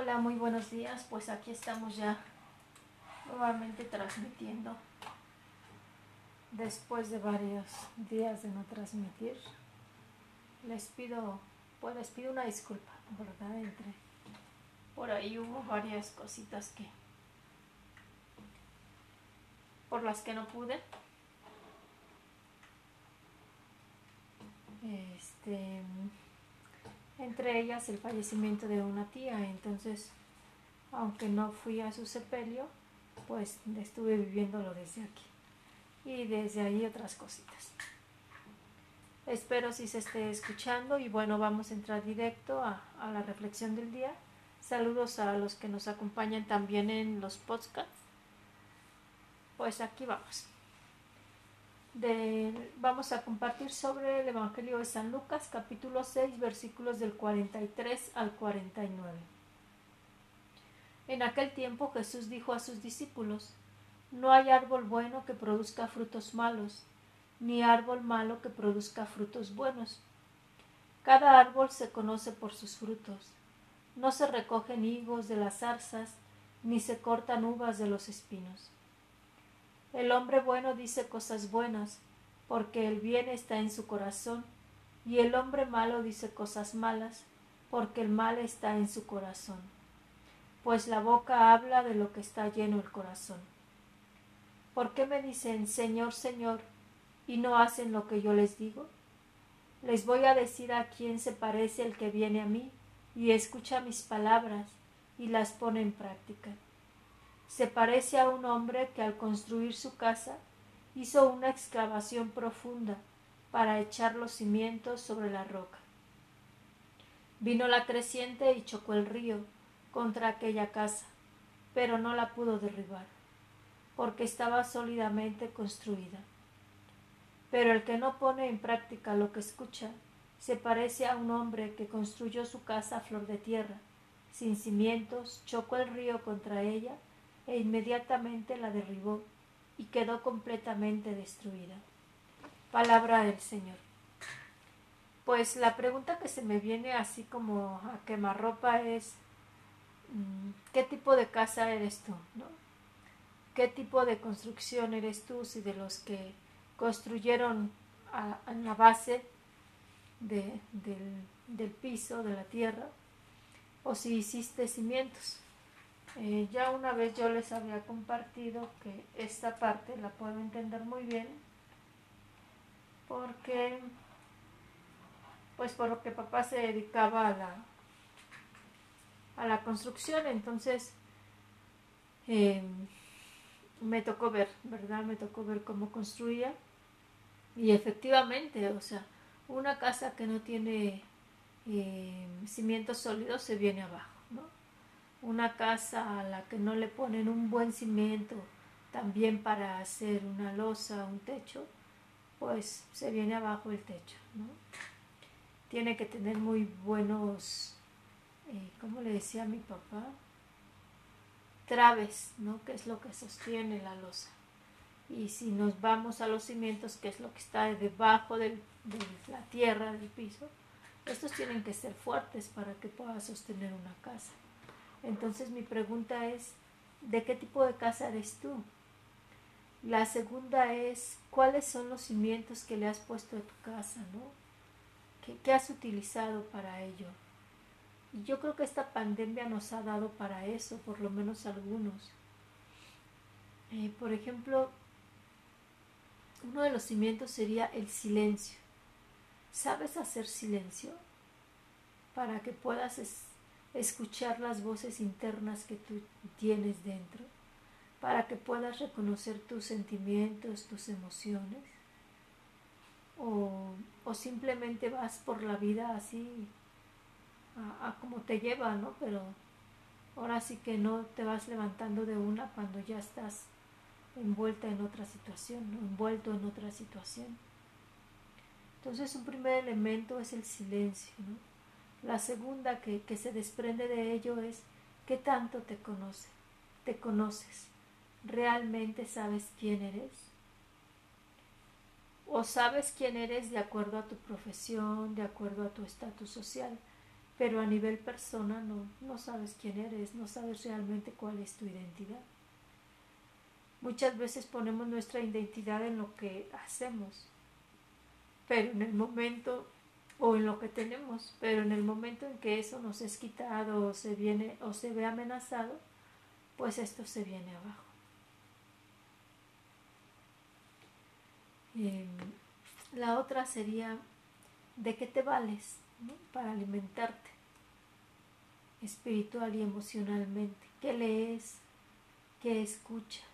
Hola, muy buenos días. Pues aquí estamos ya nuevamente transmitiendo. Después de varios días de no transmitir, les pido, pues les pido una disculpa, ¿verdad? Entre por ahí hubo varias cositas que por las que no pude. Este entre ellas el fallecimiento de una tía. Entonces, aunque no fui a su sepelio, pues estuve viviéndolo desde aquí. Y desde ahí otras cositas. Espero si se esté escuchando y bueno, vamos a entrar directo a, a la reflexión del día. Saludos a los que nos acompañan también en los podcasts. Pues aquí vamos vamos a compartir sobre el Evangelio de San Lucas, capítulo 6, versículos del 43 al 49. En aquel tiempo Jesús dijo a sus discípulos, No hay árbol bueno que produzca frutos malos, ni árbol malo que produzca frutos buenos. Cada árbol se conoce por sus frutos. No se recogen higos de las zarzas, ni se cortan uvas de los espinos. El hombre bueno dice cosas buenas, porque el bien está en su corazón, y el hombre malo dice cosas malas, porque el mal está en su corazón. Pues la boca habla de lo que está lleno el corazón. ¿Por qué me dicen Señor, Señor, y no hacen lo que yo les digo? Les voy a decir a quién se parece el que viene a mí, y escucha mis palabras, y las pone en práctica se parece a un hombre que al construir su casa hizo una excavación profunda para echar los cimientos sobre la roca. Vino la creciente y chocó el río contra aquella casa, pero no la pudo derribar, porque estaba sólidamente construida. Pero el que no pone en práctica lo que escucha, se parece a un hombre que construyó su casa a flor de tierra, sin cimientos, chocó el río contra ella e inmediatamente la derribó y quedó completamente destruida. Palabra del Señor. Pues la pregunta que se me viene así como a quemarropa es mm, ¿qué tipo de casa eres tú? ¿no? ¿Qué tipo de construcción eres tú si de los que construyeron en la base del, del piso, de la tierra, o si hiciste cimientos? Eh, ya una vez yo les había compartido que esta parte la puedo entender muy bien porque pues por lo que papá se dedicaba a la a la construcción. Entonces em, me tocó ver verdad me tocó ver cómo construía. Y efectivamente o sea una casa que no tiene em, cimientos sólidos se viene abajo ¿no? Una casa a la que no le ponen un buen cimiento también para hacer una losa, un techo, pues se viene abajo el techo, ¿no? Tiene que tener muy buenos, eh, ¿cómo le decía mi papá? Traves, ¿no? Que es lo que sostiene la losa. Y si nos vamos a los cimientos, que es lo que está debajo de la tierra, del piso, estos tienen que ser fuertes para que pueda sostener una casa. Entonces mi pregunta es, ¿de qué tipo de casa eres tú? La segunda es, ¿cuáles son los cimientos que le has puesto a tu casa, no? ¿Qué, has utilizado para ello? Y yo creo que esta pandemia nos ha dado para eso, por lo menos algunos. Eh, por ejemplo, uno de los cimientos sería el silencio. ¿Sabes hacer silencio? Para que puedas escuchar las voces internas que tú tienes dentro, para que puedas reconocer tus sentimientos, tus emociones, o, simplemente vas por la vida así, a, como te lleva, ¿no? Pero ahora sí que no te vas levantando de una cuando ya estás envuelta en otra situación, envuelto en otra situación. Entonces un primer elemento es el silencio, ¿no? La segunda que, se desprende de ello es ¿qué tanto te conoce? ¿Te conoces? ¿Realmente sabes quién eres? ¿O sabes quién eres de acuerdo a tu profesión, de acuerdo a tu estatus social? pero a nivel persona no, no sabes quién eres, no sabes realmente cuál es tu identidad. Muchas veces ponemos nuestra identidad en lo que hacemos, pero en el momento o en lo que tenemos, pero en el momento en que eso nos es quitado o se viene o se ve amenazado, pues esto se viene abajo. Em, la otra sería de qué te vales para alimentarte espiritual y emocionalmente, qué lees, qué escuchas.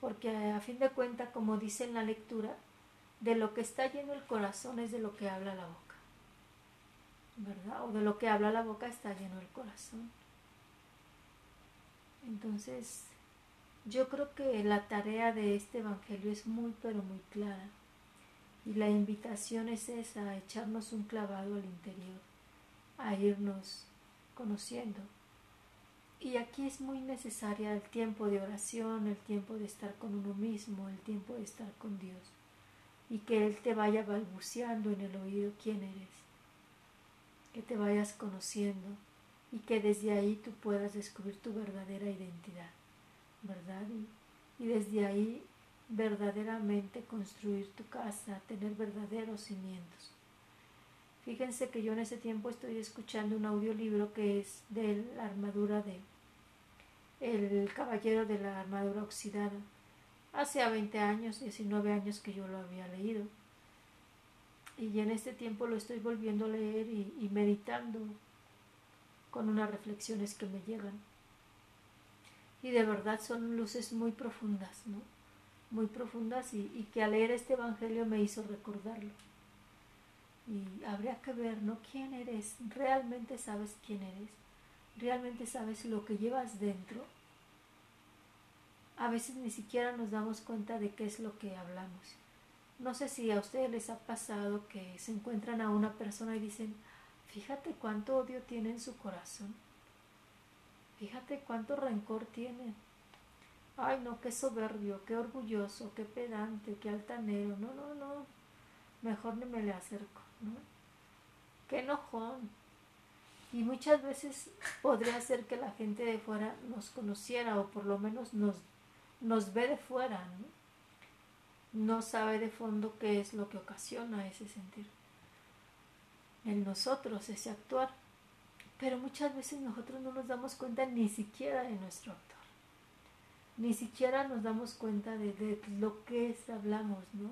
Porque a fin de cuentas, como dice en la lectura, de lo que está lleno el corazón es de lo que habla la boca. ¿Verdad? O de lo que habla la boca está lleno el corazón. Entonces, yo creo que la tarea de este Evangelio es muy, pero muy clara. Y la invitación es esa, a echarnos un clavado al interior, a irnos conociendo. Y aquí es muy necesaria el tiempo de oración, el tiempo de estar con uno mismo, el tiempo de estar con Dios y que Él te vaya balbuceando en el oído quién eres, que te vayas conociendo y que desde ahí tú puedas descubrir tu verdadera identidad, ¿verdad? Y, y desde ahí verdaderamente construir tu casa, tener verdaderos cimientos. Fíjense que yo en ese tiempo estoy escuchando un audiolibro que es de la armadura de El Caballero de la Armadura Oxidada Hace 20 años, 19 años que yo lo había leído. Y en este tiempo lo estoy volviendo a leer y, meditando con unas reflexiones que me llegan. Y de verdad son luces muy profundas, ¿no? Muy profundas y, y que al leer este Evangelio me hizo recordarlo. Y habría que ver, ¿no? ¿Quién eres? ¿Realmente sabes quién eres? ¿Realmente sabes lo que llevas dentro? A veces ni siquiera nos damos cuenta de qué es lo que hablamos. No sé si a ustedes les ha pasado que se encuentran a una persona y dicen, fíjate cuánto odio tiene en su corazón, fíjate cuánto rencor tiene. Ay, no, qué soberbio, qué orgulloso, qué pedante, qué altanero. No, no, no, mejor ni me le acerco. Qué enojón. Y muchas veces podría ser que la gente de fuera nos conociera o por lo menos nos nos ve de fuera, ¿no? no sabe de fondo qué es lo que ocasiona ese sentir en nosotros, ese actuar. Pero muchas veces nosotros no nos damos cuenta ni siquiera de nuestro actuar. Ni siquiera nos damos cuenta de, lo que hablamos, ¿no?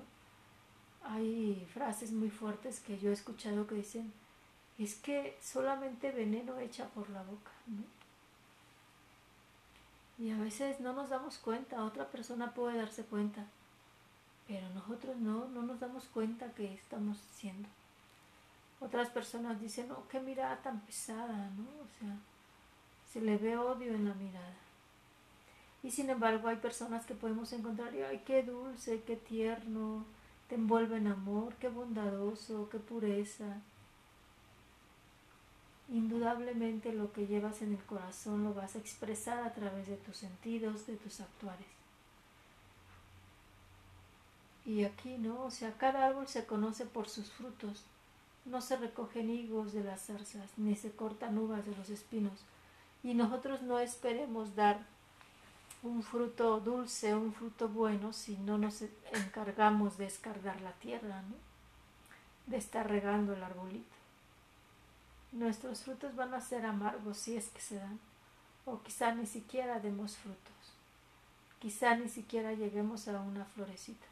Hay frases muy fuertes que yo he escuchado que dicen, es que solamente veneno echa por la boca, ¿no? Y a veces no nos damos cuenta, otra persona puede darse cuenta, pero nosotros no, no nos damos cuenta que estamos haciendo. Otras personas dicen, oh, qué mirada tan pesada, ¿no? O sea, se le ve odio en la mirada. Y sin embargo hay personas que podemos encontrar, y, ay, qué dulce, qué tierno, te envuelve en amor, qué bondadoso, qué pureza. Indudablemente lo que llevas en el corazón lo vas a expresar a través de tus sentidos, de tus actuares. Y aquí, ¿no? O sea, cada árbol se conoce por sus frutos. No se recogen higos de las zarzas, ni se cortan uvas de los espinos. Y nosotros no esperemos dar un fruto dulce, un fruto bueno, si no nos encargamos de escargar la tierra, ¿no? De estar regando el arbolito. Nuestros frutos van a ser amargos si es que se dan, o quizá ni siquiera demos frutos, quizá ni siquiera lleguemos a una florecita.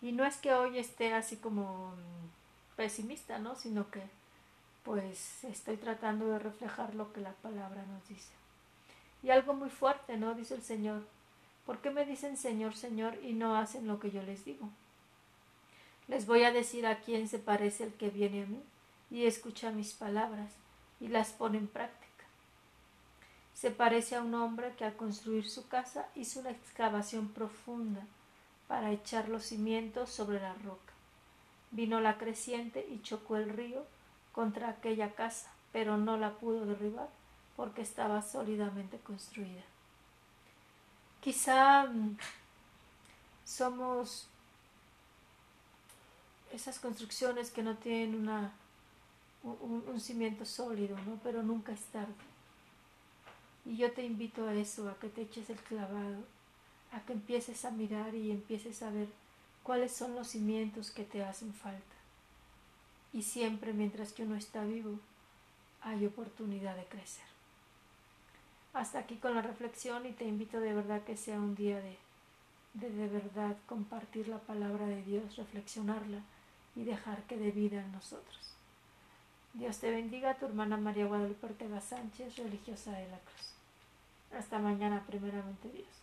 Y no es que hoy esté así como mm, pesimista, ¿no? Sino que pues estoy tratando de reflejar lo que la palabra nos dice. Y algo muy fuerte, ¿no? Dice el Señor. ¿Por qué me dicen Señor, Señor y no hacen lo que yo les digo? Les voy a decir a quién se parece el que viene a mí y escucha mis palabras y las pone en práctica. Se parece a un hombre que al construir su casa hizo una excavación profunda para echar los cimientos sobre la roca. Vino la creciente y chocó el río contra aquella casa, pero no la pudo derribar porque estaba sólidamente construida. Quizá mm, somos esas construcciones que no tienen una un, cimiento sólido, ¿no? Pero nunca es tarde. Y yo te invito a eso, a que te eches el clavado, a que empieces a mirar y empieces a ver cuáles son los cimientos que te hacen falta. Y siempre mientras que uno está vivo, hay oportunidad de crecer. Hasta aquí con la reflexión y te invito de verdad que sea un día de de de verdad compartir la palabra de Dios, reflexionarla y dejar que dé vida en nosotros. Dios te bendiga, tu hermana María Guadalupe Ortega Sánchez, religiosa de la Cruz. Hasta mañana, primeramente Dios.